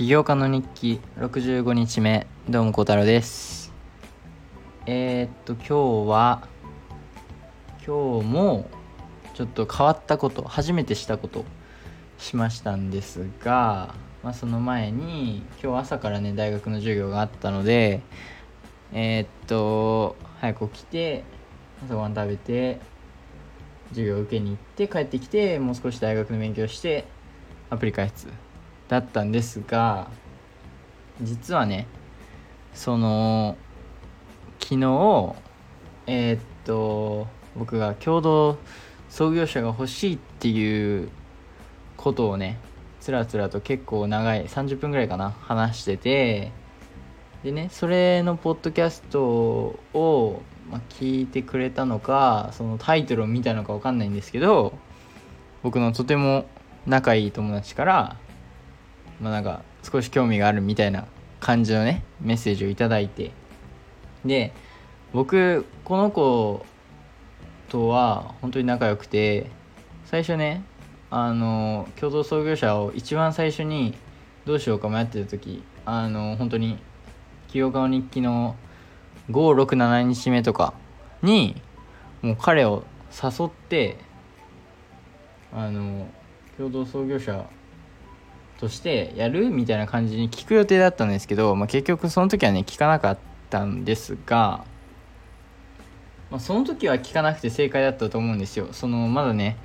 起業家の日記65日目どうも孝太郎です。えー、っと今日は今日もちょっと変わったこと初めてしたことしましたんですが、まあ、その前に今日朝からね大学の授業があったのでえー、っと早く起きて朝ごはん食べて授業を受けに行って帰ってきてもう少し大学の勉強してアプリ開発だったんですが実はねその昨日えー、っと僕が共同創業者が欲しいっていうことをねつらつらと結構長い30分ぐらいかな話しててでねそれのポッドキャストを、まあ、聞いてくれたのかそのタイトルを見たのか分かんないんですけど僕のとても仲いい友達からまあなんか少し興味があるみたいな感じのねメッセージを頂いて。で僕この子とは本当に仲良くて最初ねあの共同創業者を一番最初にどうしようか迷ってた時あの本当に清川日記の567日目とかにもう彼を誘ってあの共同創業者としてやるみたいな感じに聞く予定だったんですけど、まあ、結局その時はね聞かなかったんですが、まあ、その時は聞かなくて正解だったと思うんですよ。そのまだね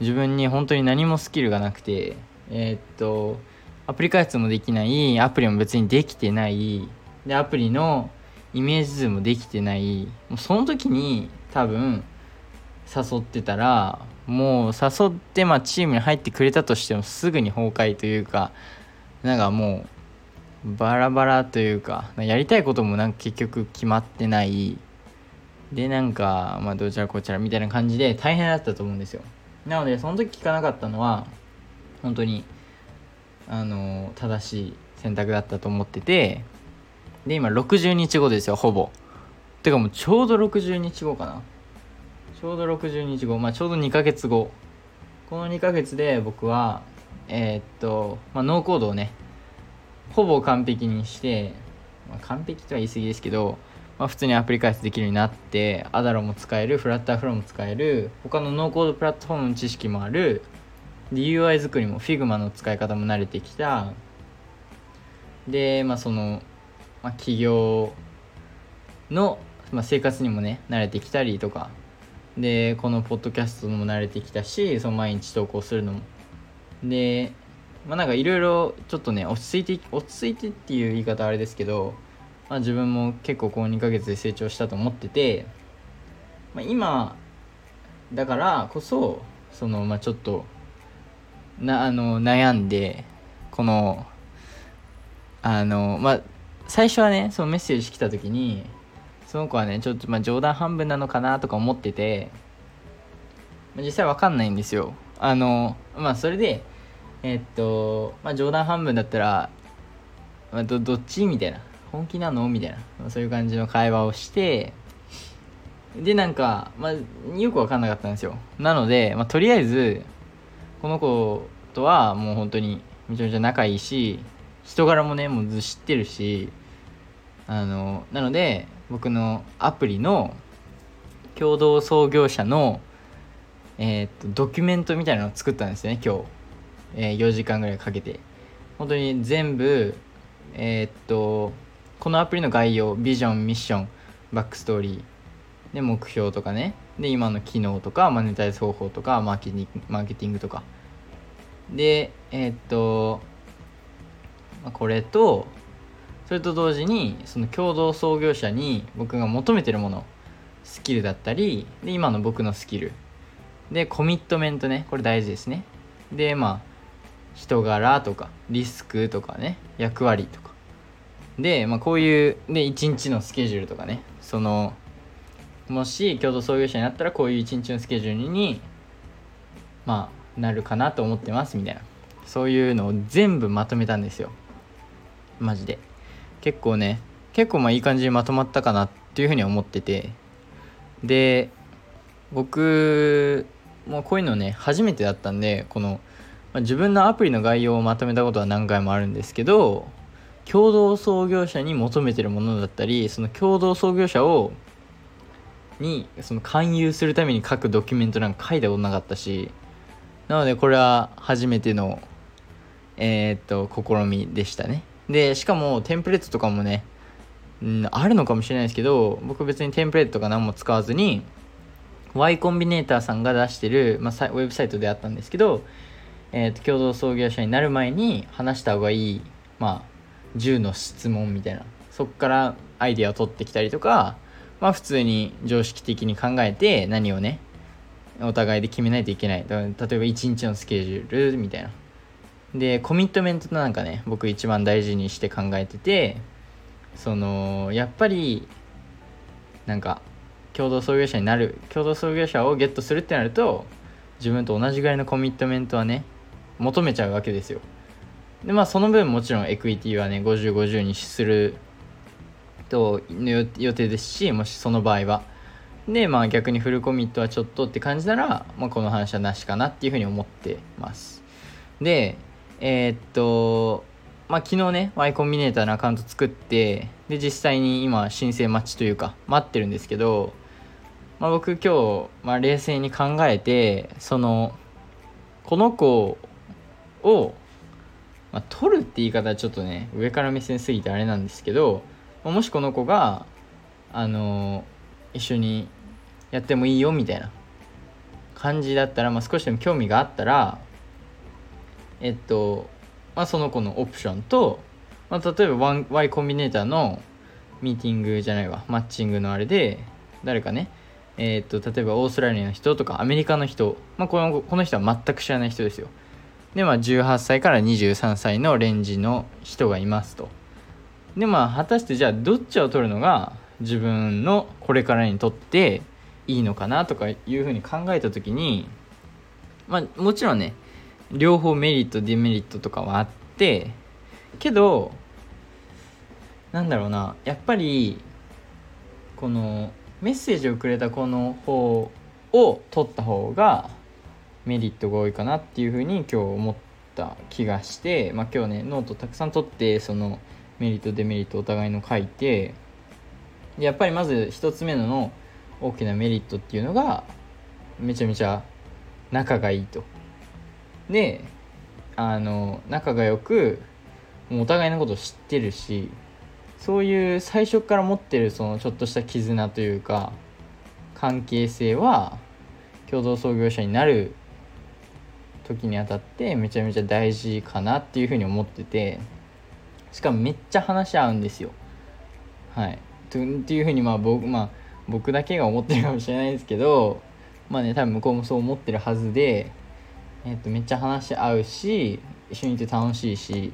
自分に本当に何もスキルがなくてえー、っとアプリ開発もできないアプリも別にできてないでアプリのイメージ図もできてない。もうその時に多分誘ってたらもう誘ってまあチームに入ってくれたとしてもすぐに崩壊というかなんかもうバラバラというかやりたいこともなんか結局決まってない。でなんかまあどちらこちらみたいな感じで大変だったと思うんですよ。なのでその時聞かなかったのは本当にあの正しい選択だったと思っててで今60日後ですよほぼ。てかもうちょうど60日後かな。ちょうど60日後、まあ、ちょうど2ヶ月後。この2ヶ月で僕はえー、っと、まあ、ノーコードをねほぼ完璧にして、まあ、完璧とは言い過ぎですけど、まあ、普通にアプリ開発できるようになってアダロも使えるフラッターフローも使える他のノーコードプラットフォームの知識もあるで UI 作りも Figma の使い方も慣れてきた。でまあその、まあ、企業の、まあ、生活にもね慣れてきたりとかでこのポッドキャストも慣れてきたしその毎日投稿するのも。でまあなんかいろいろちょっとね落ち着いて落ち着いてっていう言い方あれですけど、まあ、自分も結構この2ヶ月で成長したと思ってて、まあ、今だからこそそのまあちょっとなあの悩んでこのあのまあ最初はねそのメッセージ来た時にその子はねちょっとま冗談半分なのかなとか思ってて、実際わかんないんですよ。あのまあそれでえ、っとまあ冗談半分だったら、まあ、どどっち？みたいな。本気なの？みたいな、まあ、そういう感じの会話をしてでなんか、まあ、よく分かんなかったんですよ。なので、まあ、とりあえずこの子とはもう本当にめちゃめちゃ仲いいし人柄もねもうず知ってるしあのなので僕のアプリの共同創業者の、えー、っとドキュメントみたいなのを作ったんですね今日、えー、4時間ぐらいかけて。本当に全部えー、っとこのアプリの概要ビジョンミッションバックストーリーで目標とかね。で今の機能とかマネタイズ方法とかマーケティングマーケティングとか。でえっとこれとそれと同時にその共同創業者に僕が求めてるものスキルだったりで今の僕のスキル。でコミットメントねこれ大事ですね。でまあ人柄とかリスクとかね役割とか。で、まあ、こういうで1日のスケジュールとかね。そのもし共同創業者になったらこういう1日のスケジュールにまあなるかなと思ってますみたいな。そういうのを全部まとめたんですよ。マジで。結構ね結構まあいい感じにまとまったかなっていうふうに思ってて。で僕もこういうのね初めてだったんでこのまあ、自分のアプリの概要をまとめたことは何回もあるんですけど共同創業者に求めてるものだったりその共同創業者をにその勧誘するために書くドキュメントなんか書いたことなかったしなのでこれは初めてのえー、っと試みでしたね。でしかもテンプレートとかもね、うん、あるのかもしれないですけど僕別にテンプレートとか何も使わずに Y コンビネーターさんが出してる、まあ、ウェブサイトであったんですけど、えーと、共同創業者になる前に話した方がいい、まあ、10の質問みたいなそこからアイデアを取ってきたりとか、まあ、普通に常識的に考えて何をねお互いで決めないといけない。例えば1日のスケジュールみたいな。でコミットメントなんかね僕一番大事にして考えててそのやっぱりなんか共同創業者になる共同創業者をゲットするってなると自分と同じぐらいのコミットメントはね求めちゃうわけですよ。でまあその分もちろんエクイティはね5050にすると予定ですしもしその場合は。でまあ逆にフルコミットはちょっとって感じなら、まあ、この話はなしかなっていうふうに思ってます。でえー、っとまあ昨日ね Y コンビネーターのアカウント作ってで実際に今申請待ちというか待ってるんですけどまあ、僕今日、まあ、冷静に考えてそのこの子を、まあ、取るって言い方はちょっとね上から目線すぎてあれなんですけどもしこの子があの一緒にやってもいいよみたいな感じだったら、まあ、少しでも興味があったらえっと、まあ、その子のオプションと、まあ、例えば Y コンビネーターのミーティングじゃないわマッチングのあれで誰かねえ、っと例えばオーストラリアの人とかアメリカの人、まあ、このこの人は全く知らない人ですよ。でまあ18歳から23歳のレンジの人がいますと。でまあ果たしてじゃあどっちを取るのが自分のこれからにとっていいのかなとかいうふうに考えた時にまあもちろんね両方メリットデメリットとかはあってけどなんだろうなやっぱりこのメッセージをくれた子の方を取った方がメリットが多いかなっていうふうに今日思った気がして、まあ、今日ねノートたくさん取ってそのメリットデメリットお互いの書いてやっぱりまず1つ目の大きなメリットっていうのがめちゃめちゃ仲がいいと。であの仲が良くお互いのことを知ってるしそういう最初から持ってるそのちょっとした絆というか関係性は共同創業者になる時にあたってめちゃめちゃ大事かなっていうふうに思っててしかもめっちゃ話し合うんですよ。はい。とっていうふうにまあ僕まあ僕だけが思ってるかもしれないですけどまあね多分向こうもそう思ってるはずでえっとめっちゃ話し合うし一緒にいて楽しいし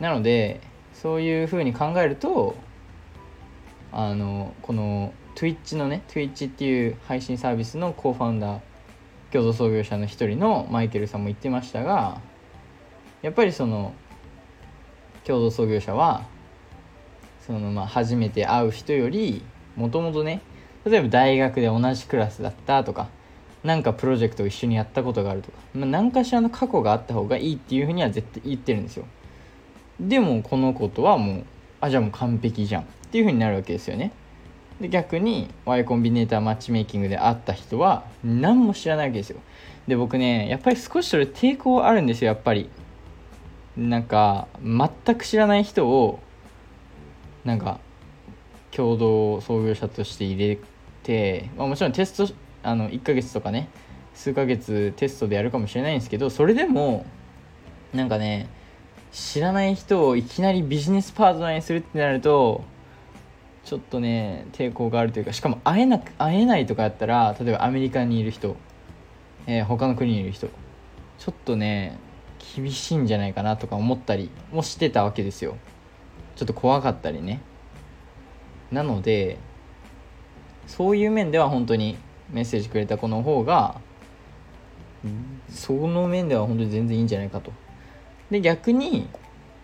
なのでそういうふうに考えるとあのこの Twitch のね Twitch っていう配信サービスのコーファウンダー共同創業者の一人のマイケルさんも言ってましたがやっぱりその共同創業者はそのまあ初めて会う人よりもともとね例えば大学で同じクラスだったとか何かプロジェクトを一緒にやったことがあるとか、まあ、何かしらの過去があった方がいいっていうふうには絶対言ってるんですよ。でもこの子とはもうあじゃあもう完璧じゃんっていう風になるわけですよね。で逆に Y コンビネーターマッチメイキングで会った人は何も知らないわけですよ。で僕ねやっぱり少しそれ抵抗あるんですよやっぱり。なんか全く知らない人をなんか共同創業者として入れて、まあ、もちろんテストあの1ヶ月とかね数ヶ月テストでやるかもしれないんですけどそれでもなんかね知らない人をいきなりビジネスパートナーにするってなるとちょっとね抵抗があるというかしかも会えなく会えないとかやったら例えばアメリカにいる人、えー、他の国にいる人ちょっとね厳しいんじゃないかなとか思ったりもしてたわけですよ。ちょっと怖かったりね。なのでそういう面では本当にメッセージくれた子の方がその面では本当に全然いいんじゃないかと。で逆に、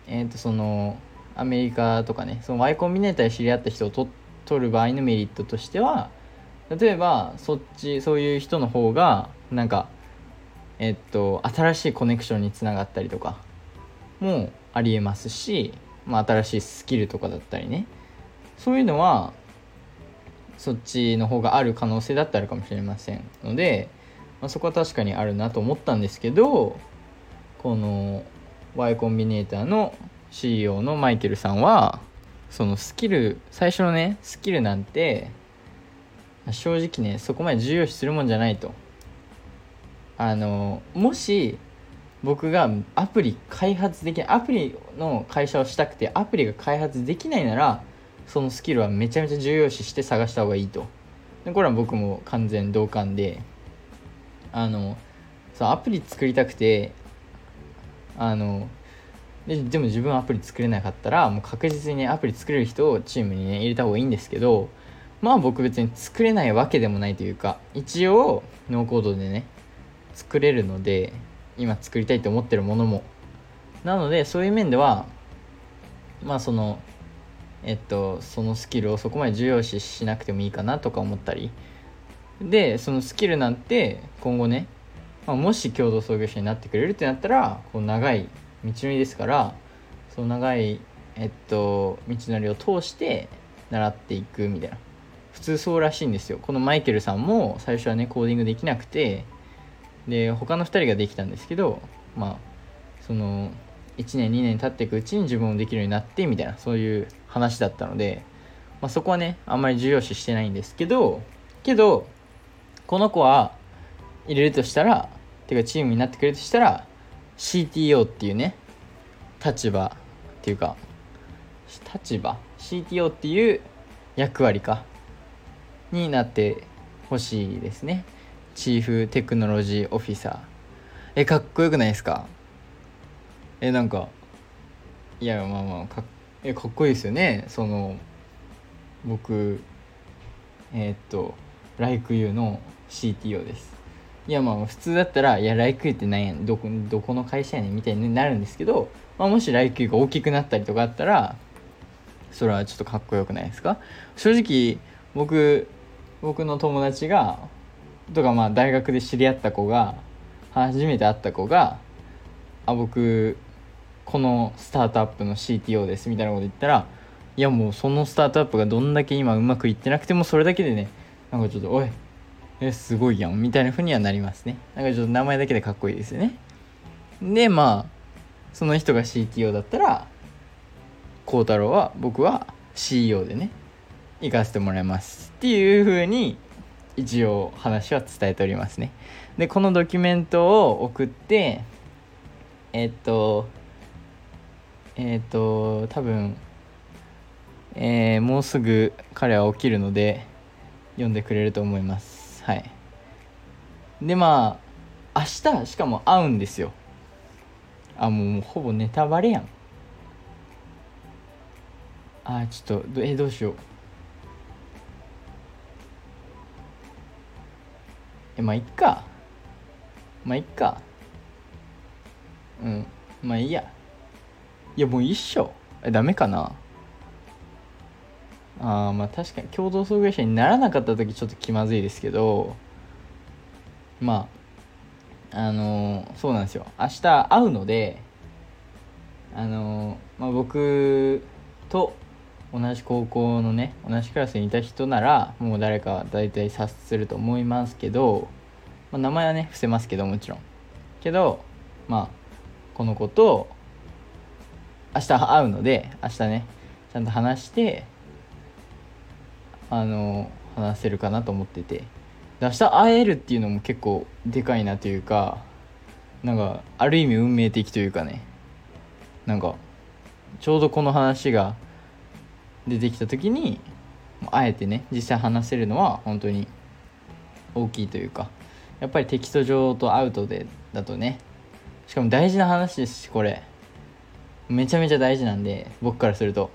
えー、とそのアメリカとかねその Y コンビネーターで知り合った人を取る場合のメリットとしては例えばそっちそういう人の方がなんかえっと新しいコネクションにつながったりとかもありえますし、まあ、新しいスキルとかだったりね。そういうのはそっちの方がある可能性だってあるかもしれませんので、まあ、そこは確かにあるなと思ったんですけどこの Y コンビネーターの CEO のマイケルさんはそのスキル最初のねスキルなんて正直ねそこまで重要視するもんじゃないと。あのもし僕がアプリ開発できないアプリの会社をしたくてアプリが開発できないならそのスキルはめちゃめちゃ重要視して探した方がいいと。でこれは僕も完全同感で。あのそうアプリ作りたくてあのででも自分アプリ作れなかったらもう確実にねアプリ作れる人をチームにね入れた方がいいんですけどまあ僕別に作れないわけでもないというか一応ノーコードでね作れるので今作りたいと思ってるものも。なのでそういう面ではまあそのえっとそのスキルをそこまで重要視しなくてもいいかなとか思ったり。でそのスキルなんて今後ね、まあ、もし共同創業者になってくれるってなったらこう長い道のりですからその長いえっと道のりを通して習っていくみたいな。普通そうらしいんですよ。このマイケルさんも最初はねコーディングできなくてで他の2人ができたんですけどまあその1年2年経っていくうちに自分もできるようになってみたいなそういう話だったので、まあ、そこはねあんまり重要視してないんですけどけどこの子は入れるとしたらてかチームになってくれるとしたら CTO っていうね立場っていうか立場 CTO っていう役割かになってほしいですね。チーフテクノロジーオフィサー。えかっこよくないですか？えなんかいやまあまあかえかっこいいですよね。その僕えー、っと LikeU の CTO です。いやまあ普通だったら「いや LikeU って何やどこどこの会社やねん」みたいになるんですけど、まあ、もし LikeU が大きくなったりとかあったらそれはちょっとかっこよくないですか？正直僕僕の友達がとかまあ大学で知り合った子が初めて会った子が「あ僕このスタートアップの CTO です」みたいなこと言ったらいやもうそのスタートアップがどんだけ今うまくいってなくてもそれだけでねなんかちょっと「おいえすごいやん」みたいな風にはなりますね。なんかちょっと名前だけでかっこいいですよね。でまあその人が CTO だったら孝太郎は僕は CEO でね行かせてもらいますっていう風に一応話は伝えておりますね。でこのドキュメントを送ってえっとえっと多分えー、もうすぐ彼は起きるので読んでくれると思います。はい。でまあ明日しかも会うんですよ。あもうもうほぼネタバレやん。あちょっとえどうしよう。えまあいっか。まあいっか。うん。まあいいや。いやもういいっしょ。えダメかな？あまあ確かに共同創業者にならなかった時ちょっと気まずいですけど。まああのー、そうなんですよ。明日会うのであのー、まあ、僕と同じ高校のね同じクラスにいた人ならもう誰か大体察すると思いますけど、まあ、名前はね伏せますけどもちろん。けどまあこの子と明日会うので明日ねちゃんと話してあの話せるかなと思ってて。明日会えるっていうのも結構でかいなというかなんかある意味運命的というかね。なんかちょうどこの話が出てきた時にあえてね実際話せるのは本当に大きいというか。やっぱりテキスト上とアウトでだとね。しかも大事な話ですしこれ。めちゃめちゃ大事なんで僕からすると。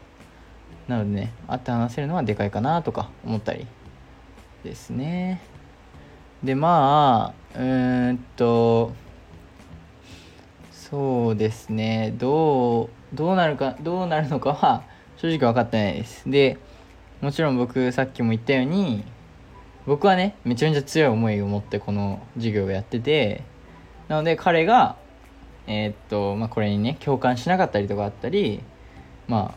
なのでね会って話せるのはでかいかなとか思ったりですね。でまあうーんとそうですね。どうどうなるかどうなるのかは正直分かってないです。でもちろん僕さっきも言ったように僕はねめちゃめちゃ強い思いを持ってこの授業をやっててなので彼がえー、っとまあこれにね共感しなかったりとかあったりま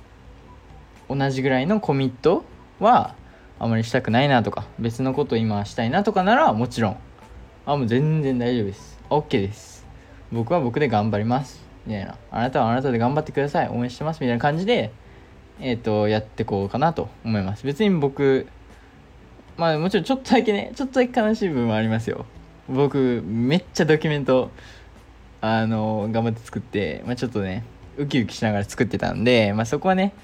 あ同じぐらいのコミットはあまりしたくないなとか別のことを今したいなとかならもちろんあもう全然大丈夫です。OK です。僕は僕で頑張ります。みたいな。あなたはあなたで頑張ってください。応援してます。みたいな感じでえっ、とやってこうかなと思います。別に僕まあもちろんちょっとだけねちょっとだけ悲しい部分もありますよ。僕めっちゃドキュメントあの頑張って作って、まあ、ちょっとねウキウキしながら作ってたんで、まあ、そこはね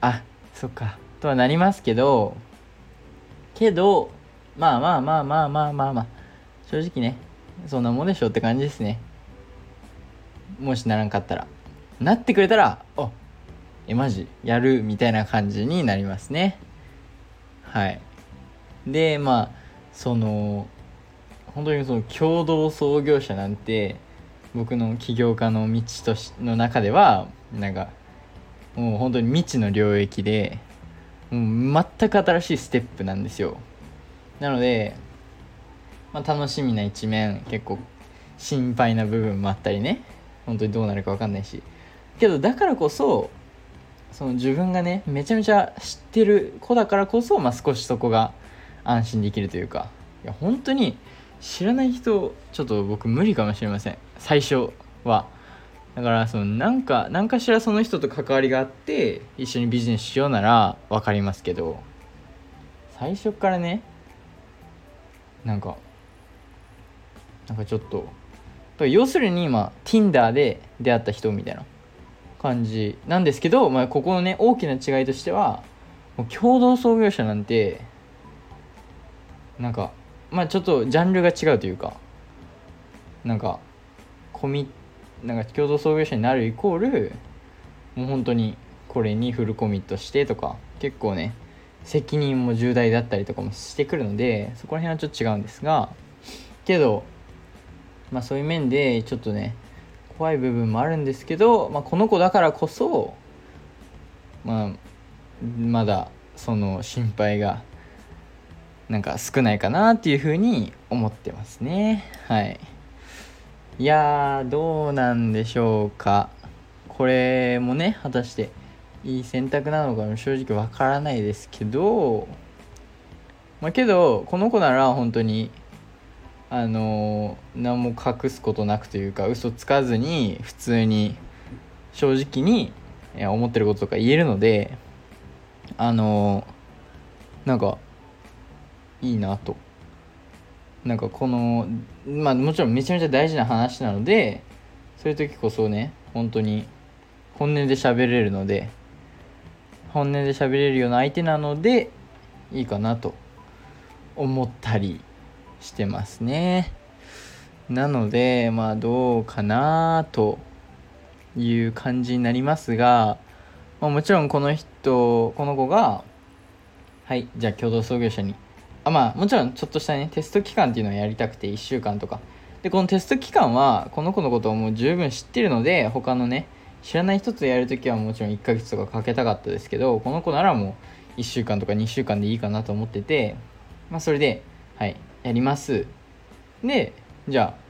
あそっかとはなりますけどけどまあまあまあまあまあまあまあ正直ねそんなもんでしょうって感じですね。もしならんかったら。なってくれたらあえマジやるみたいな感じになりますね。はい。でまあその本当にその共同創業者なんて僕の起業家の道としの中ではなんかもう本当に未知の領域でもう全く新しいステップなんですよ。なので、まあ、楽しみな一面結構心配な部分もあったりね。本当にどうなるか分かんないし。けどだからこそその自分がねめちゃめちゃ知ってる子だからこそ、まあ、少しそこが安心できるというか。いや本当に知らない人ちょっと僕無理かもしれません。最初は。だからそのなんか何かしらその人と関わりがあって一緒にビジネスしようなら分かりますけど最初からねなんかなんかちょっと要するに今 Tinder で出会った人みたいな感じなんですけど、まあ、ここのね大きな違いとしてはもう共同創業者なんてなんかまあちょっとジャンルが違うというかなんかコミなんか共同創業者になるイコールもう本当にこれにフルコミットしてとか結構ね責任も重大だったりとかもしてくるのでそこら辺はちょっと違うんですがけどまあそういう面でちょっとね怖い部分もあるんですけど、まあ、この子だからこそまあまだその心配がなんか少ないかなっていうふうに思ってますね。はい。いやどうなんでしょうか。これもね果たしていい選択なのかも正直わからないですけどまあけどこの子なら本当にあの何も隠すことなくというか嘘つかずに普通に正直に思ってることとか言えるのであのなんかいいなと。なんかこのまあもちろんめちゃめちゃ大事な話なのでそういう時こそね本当に本音で喋れるので本音で喋れるような相手なのでいいかなと思ったりしてますね。なのでまあどうかなという感じになりますが、まあ、もちろんこの人この子がはいじゃあ共同創業者にあまあもちろんちょっとしたねテスト期間っていうのをやりたくて1週間とか。でこのテスト期間はこの子のことをもう十分知ってるので他のね知らない人とやるときはもちろん1ヶ月とかかけたかったですけどこの子ならもう1週間とか2週間でいいかなと思っててまあそれではいやります。でじゃあ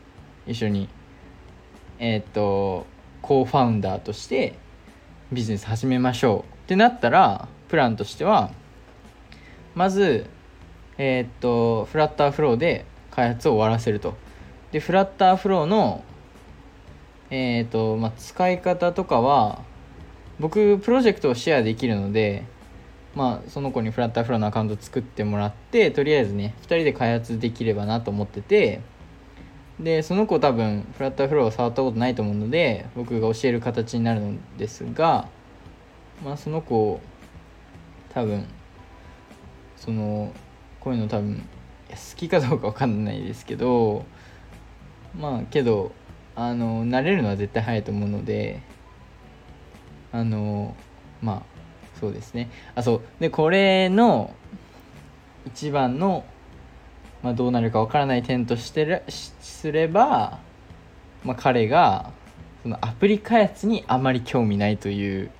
一緒にえー、っとコーファウンダーとしてビジネス始めましょう。ってなったらプランとしてはまずえー、っとフラッターフローで開発を終わらせると。でフラッターフローのえっ、とまあ使い方とかは僕プロジェクトをシェアできるのでまあその子にフラッターフローのアカウント作ってもらってとりあえずね2人で開発できればなと思っててでその子多分フラッターフローを触ったことないと思うので僕が教える形になるのですがまあその子多分そのこういうの多分好きかどうか分かんないですけどまあけどあの慣れるのは絶対早いと思うのであのまあそうですね。あそう。でこれの一番の、まあ、どうなるかわからない点としてすれば、まあ、彼がそのアプリ開発にあまり興味ないという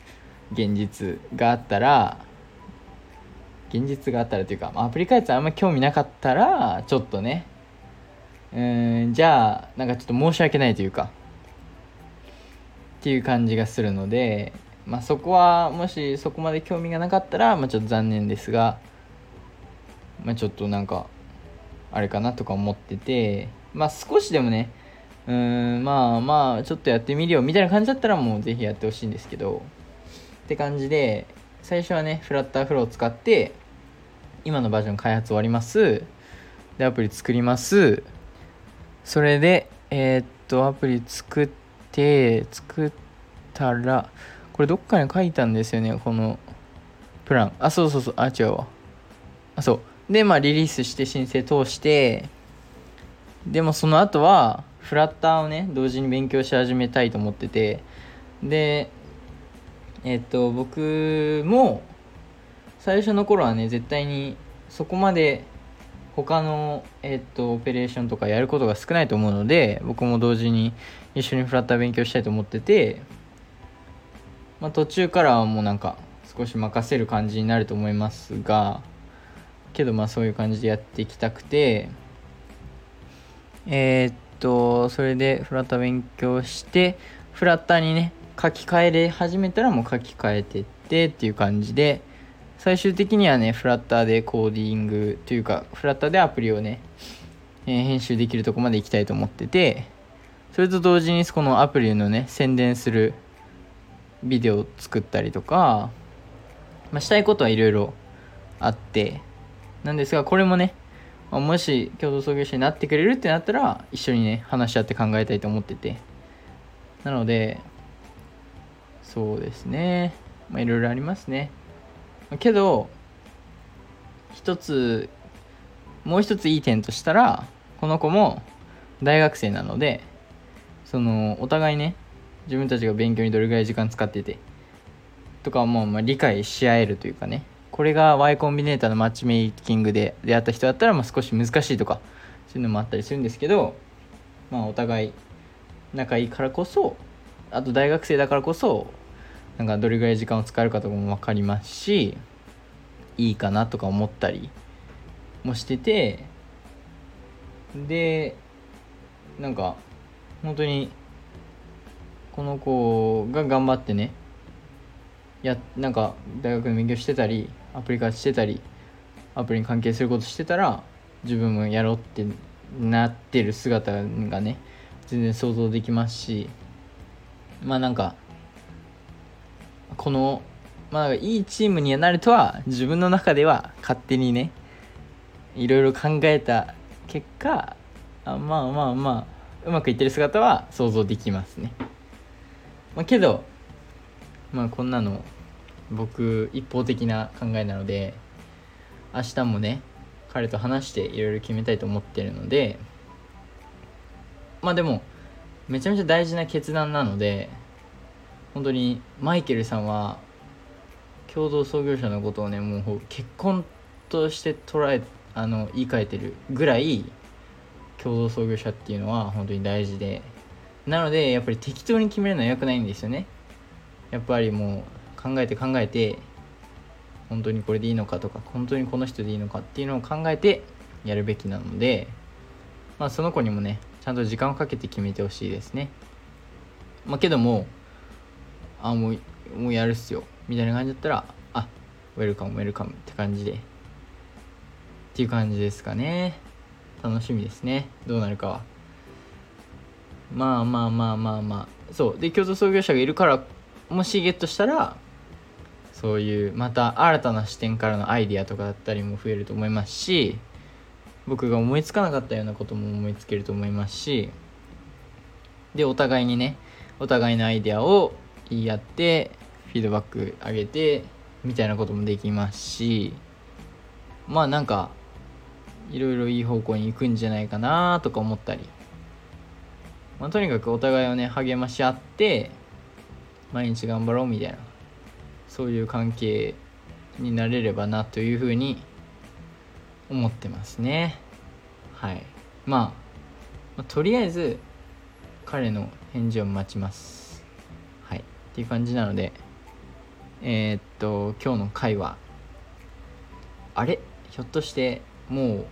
現実があったら現実があったらというか、まあ、アプリ開発あんま興味なかったらちょっとねうんじゃあなんかちょっと申し訳ないというかっていう感じがするのでまあそこはもしそこまで興味がなかったら、まあ、ちょっと残念ですがまあちょっとなんかあれかなとか思っててまあ少しでもねうんまあまあちょっとやってみるよみたいな感じだったらもうぜひやってほしいんですけどって感じで最初はねフラッターフローを使って今のバージョン開発終わります。でアプリ作ります。それでえー、っとアプリ作って作ったらこれどっかに書いたんですよねこのプラン。あそうそうそうあ違うわ。あそう。でまあリリースして申請通してでもその後はフラッターをね同時に勉強し始めたいと思っててでえっと僕も最初の頃はね絶対にそこまで他の、えっと、オペレーションとかやることが少ないと思うので僕も同時に一緒にフラッター勉強したいと思ってて、まあ、途中からはもうなんか少し任せる感じになると思いますがけどまあそういう感じでやっていきたくてえー、っとそれでフラッター勉強してフラッターにね書き換えれ始めたらもう書き換えてってっていう感じで最終的にはねフラッターでコーディングというかフラッターでアプリをね、えー、編集できるとこまで行きたいと思っててそれと同時にこのアプリのね宣伝するビデオを作ったりとか、まあ、したいことはいろいろあってなんですがこれもね、もし共同創業者になってくれるってなったら一緒にね話し合って考えたいと思ってて。なのでそうですね。まあいろいろありますね。けど一つもう一ついい点としたらこの子も大学生なのでそのお互いね自分たちが勉強にどれぐらい時間使っててとかもまあ理解し合えるというかねこれが Y コンビネーターのマッチメイキングで出会った人だったらまあ少し難しいとかそういうのもあったりするんですけどまあお互い仲いいからこそあと大学生だからこそなんかどれぐらい時間を使えるかとかも分かりますしいいかなとか思ったりもしててでなんか本当にこの子が頑張ってねやなんか大学の勉強してたりアプリ化してたりアプリに関係することしてたら自分もやろうってなってる姿がね全然想像できますしまあなんかこのまあいいチームになるとは自分の中では勝手にねいろいろ考えた結果あまあまあまあうまくいってる姿は想像できますね、まあ、けどまあこんなの僕一方的な考えなので明日もね彼と話していろいろ決めたいと思ってるのでまあでもめちゃめちゃ大事な決断なので本当にマイケルさんは共同創業者のことをねもう結婚として捉えあの言い換えてるぐらい共同創業者っていうのは本当に大事で。なのでやっぱり適当に決めるのは良くないんですよね。やっぱりもう考えて考えて本当にこれでいいのかとか本当にこの人でいいのかっていうのを考えてやるべきなのでまあその子にもねちゃんと時間をかけて決めてほしいですね。まあけどもあもうもうやるっすよ。みたいな感じだったらあウェルカムウェルカムって感じで。っていう感じですかね。楽しみですね。どうなるかは。まあまあまあまあまあ。そう。で共同創業者がいるからもしゲットしたらそういうまた新たな視点からのアイディアとかだったりも増えると思いますし僕が思いつかなかったようなことも思いつけると思いますしでお互いにねお互いのアイデアを言い合ってフィードバック上げてみたいなこともできますしまあなんかいろいろいい方向に行くんじゃないかなとか思ったり、まあ、とにかくお互いをね励まし合って毎日頑張ろうみたいなそういう関係になれればなというふうに思ってますね。はい。まあ、まあ、とりあえず彼の返事を待ちます。っていう感じなのでえー、っと今日の回はあれ？ひょっとしてもう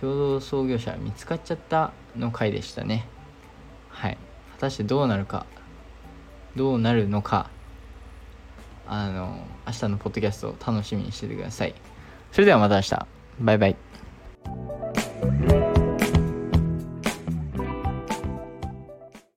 共同創業者見つかっちゃったの回でしたね。はい。果たしてどうなるかどうなるのかあの明日のポッドキャストを楽しみにしててください。それではまた明日。バイバイ。